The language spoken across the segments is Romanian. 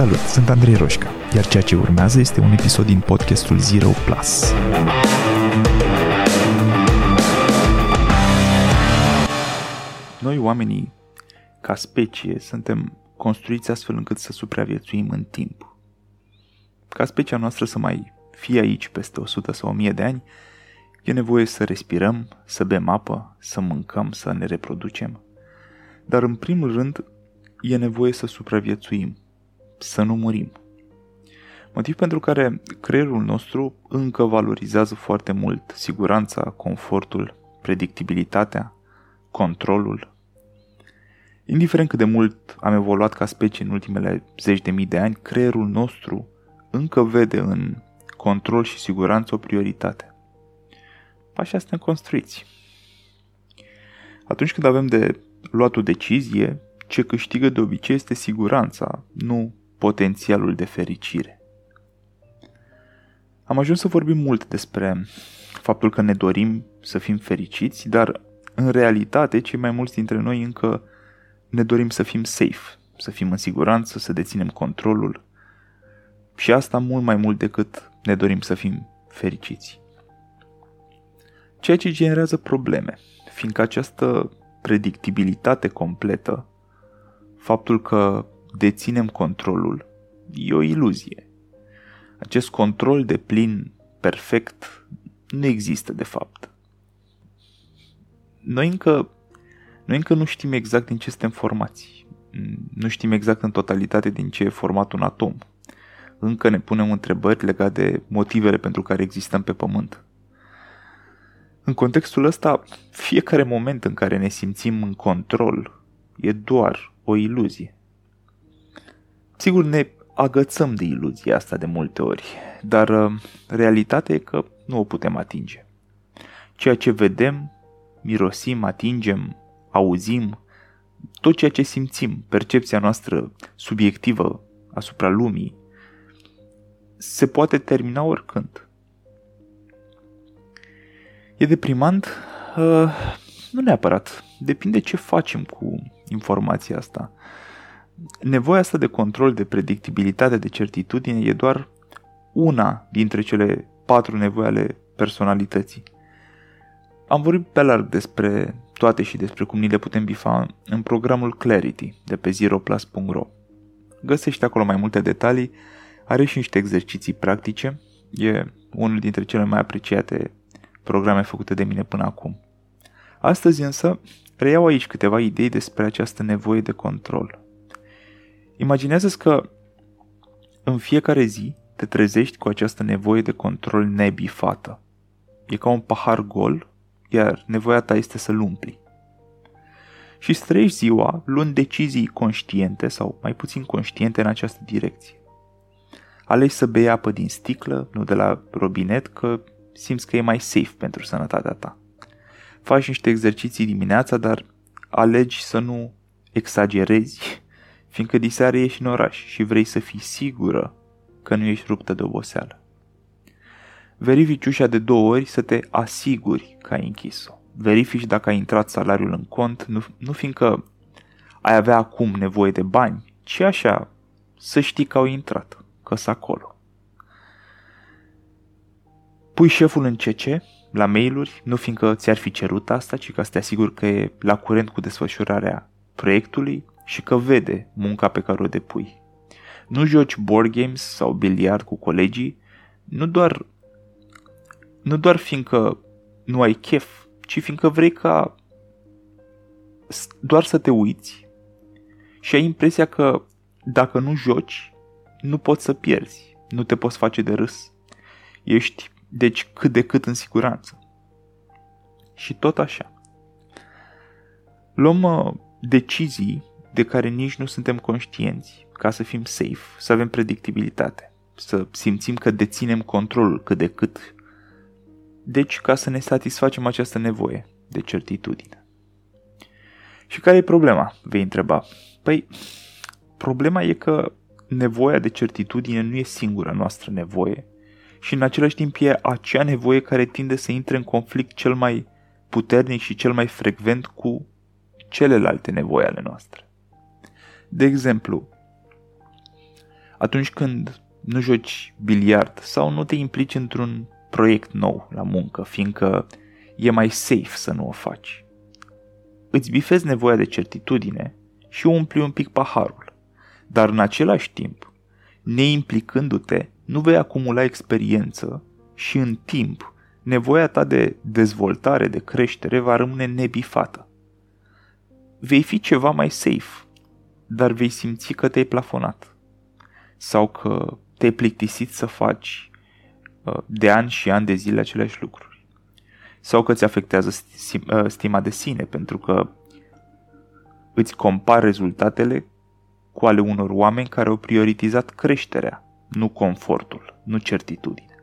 Salut, sunt Andrei Roșca, iar ceea ce urmează este un episod din podcastul Zero Plus. Noi, oamenii, ca specie, suntem construiți astfel încât să supraviețuim în timp. Ca specia noastră să mai fie aici peste 100 sau 1000 de ani, e nevoie să respirăm, să bem apă, să mâncăm, să ne reproducem. Dar în primul rând, e nevoie să supraviețuim, să nu murim. Motiv pentru care creierul nostru încă valorizează foarte mult siguranța, confortul, predictibilitatea, controlul. Indiferent cât de mult am evoluat ca specie în ultimele zeci de mii de ani, creierul nostru încă vede în control și siguranță o prioritate. Așa suntem construiți. Atunci când avem de luat o decizie, ce câștigă de obicei este siguranța, nu potențialul de fericire. Am ajuns să vorbim mult despre faptul că ne dorim să fim fericiți, dar în realitate cei mai mulți dintre noi încă ne dorim să fim safe, să fim în siguranță, să deținem controlul și asta mult mai mult decât ne dorim să fim fericiți. Ceea ce generează probleme, fiindcă această predictibilitate completă, faptul că deținem controlul, e o iluzie. Acest control de plin, perfect, nu există de fapt. Noi încă, noi încă nu știm exact din ce suntem formați. Nu știm exact în totalitate din ce e format un atom. Încă ne punem întrebări legate de motivele pentru care existăm pe pământ. În contextul ăsta, fiecare moment în care ne simțim în control e doar o iluzie. Sigur, ne agățăm de iluzia asta de multe ori, dar uh, realitatea e că nu o putem atinge. Ceea ce vedem, mirosim, atingem, auzim, tot ceea ce simțim, percepția noastră subiectivă asupra lumii, se poate termina oricând. E deprimant? Uh, nu neapărat. Depinde ce facem cu informația asta. Nevoia asta de control, de predictibilitate, de certitudine e doar una dintre cele patru nevoi ale personalității. Am vorbit pe larg despre toate și despre cum ni le putem bifa în programul Clarity de pe zeroplus.ro. Găsești acolo mai multe detalii, are și niște exerciții practice, e unul dintre cele mai apreciate programe făcute de mine până acum. Astăzi însă reiau aici câteva idei despre această nevoie de control. Imaginează-ți că în fiecare zi te trezești cu această nevoie de control nebifată. E ca un pahar gol, iar nevoia ta este să-l umpli. Și străiești ziua luând decizii conștiente sau mai puțin conștiente în această direcție. Alegi să bei apă din sticlă, nu de la robinet, că simți că e mai safe pentru sănătatea ta. Faci niște exerciții dimineața, dar alegi să nu exagerezi, fiindcă diseară ești în oraș și vrei să fii sigură că nu ești ruptă de oboseală. Verifici ușa de două ori să te asiguri că ai închis-o. Verifici dacă a intrat salariul în cont, nu, nu fiindcă ai avea acum nevoie de bani, ci așa să știi că au intrat, că sunt acolo. Pui șeful în CC, la mail-uri, nu fiindcă ți-ar fi cerut asta, ci ca să te asiguri că e la curent cu desfășurarea proiectului și că vede munca pe care o depui. Nu joci board games sau biliard cu colegii, nu doar, nu doar fiindcă nu ai chef, ci fiindcă vrei ca doar să te uiți și ai impresia că dacă nu joci, nu poți să pierzi, nu te poți face de râs. Ești deci cât de cât în siguranță. Și tot așa. Luăm uh, decizii de care nici nu suntem conștienți, ca să fim safe, să avem predictibilitate, să simțim că deținem controlul cât de cât. Deci, ca să ne satisfacem această nevoie de certitudine. Și care e problema? Vei întreba. Păi, problema e că nevoia de certitudine nu e singura noastră nevoie și în același timp e acea nevoie care tinde să intre în conflict cel mai puternic și cel mai frecvent cu celelalte nevoi ale noastre. De exemplu, atunci când nu joci biliard sau nu te implici într-un proiect nou la muncă, fiindcă e mai safe să nu o faci. Îți bifezi nevoia de certitudine și umpli un pic paharul, dar în același timp, neimplicându-te, nu vei acumula experiență și în timp nevoia ta de dezvoltare, de creștere va rămâne nebifată. Vei fi ceva mai safe, dar vei simți că te-ai plafonat sau că te-ai plictisit să faci uh, de ani și ani de zile aceleași lucruri sau că ți afectează uh, stima de sine pentru că îți compari rezultatele cu ale unor oameni care au prioritizat creșterea, nu confortul, nu certitudine.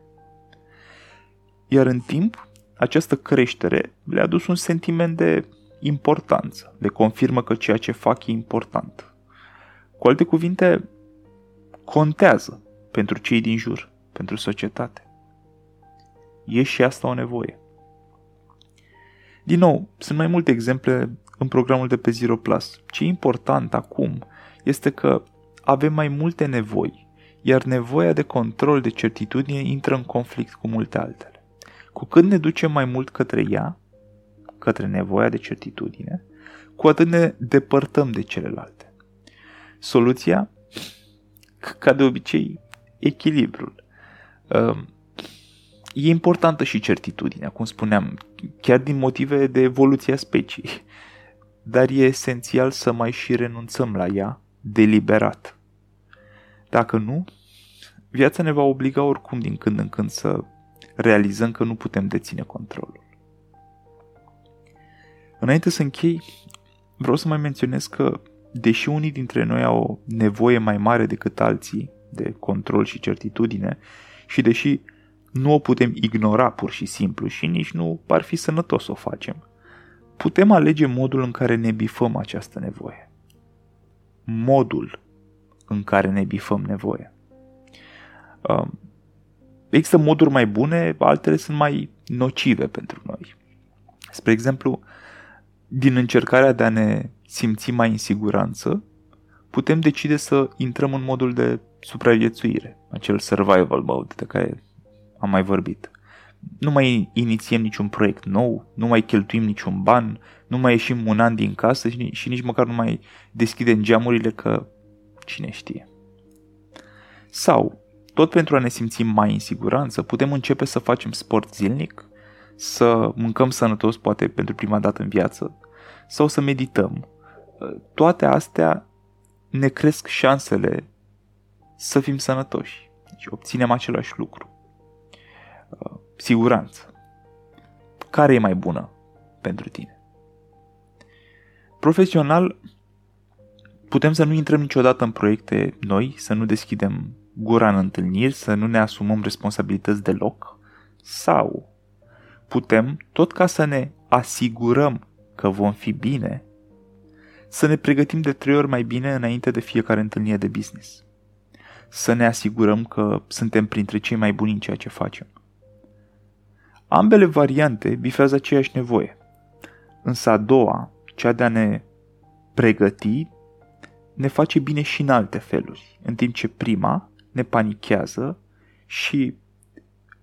Iar în timp, această creștere le-a adus un sentiment de importanță, le confirmă că ceea ce fac e important. Cu alte cuvinte, contează pentru cei din jur, pentru societate. E și asta o nevoie. Din nou, sunt mai multe exemple în programul de pe Zero Plus. Ce e important acum este că avem mai multe nevoi, iar nevoia de control, de certitudine intră în conflict cu multe altele. Cu cât ne ducem mai mult către ea, către nevoia de certitudine, cu atât ne depărtăm de celelalte. Soluția, ca de obicei, echilibrul. Ehm, e importantă și certitudinea, cum spuneam, chiar din motive de evoluție a speciei, dar e esențial să mai și renunțăm la ea deliberat. Dacă nu, viața ne va obliga oricum din când în când să realizăm că nu putem deține controlul. Înainte să închei, vreau să mai menționez că, deși unii dintre noi au o nevoie mai mare decât alții de control și certitudine, și deși nu o putem ignora pur și simplu și nici nu ar fi sănătos să o facem, putem alege modul în care ne bifăm această nevoie. Modul în care ne bifăm nevoia. Um, Există moduri mai bune, altele sunt mai nocive pentru noi. Spre exemplu, din încercarea de a ne simți mai în siguranță, putem decide să intrăm în modul de supraviețuire, acel survival mode de care am mai vorbit. Nu mai inițiem niciun proiect nou, nu mai cheltuim niciun ban, nu mai ieșim un an din casă și, și nici măcar nu mai deschidem geamurile că cine știe. Sau tot pentru a ne simți mai în siguranță, putem începe să facem sport zilnic, să mâncăm sănătos poate pentru prima dată în viață, sau să medităm. Toate astea ne cresc șansele să fim sănătoși. Deci obținem același lucru. Siguranță. Care e mai bună pentru tine? Profesional, putem să nu intrăm niciodată în proiecte noi, să nu deschidem gura în întâlniri, să nu ne asumăm responsabilități deloc? Sau putem, tot ca să ne asigurăm că vom fi bine, să ne pregătim de trei ori mai bine înainte de fiecare întâlnire de business. Să ne asigurăm că suntem printre cei mai buni în ceea ce facem. Ambele variante bifează aceeași nevoie. Însă a doua, cea de a ne pregăti, ne face bine și în alte feluri, în timp ce prima ne panichează și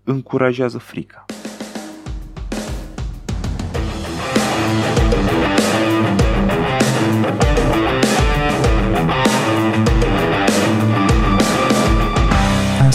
încurajează frica.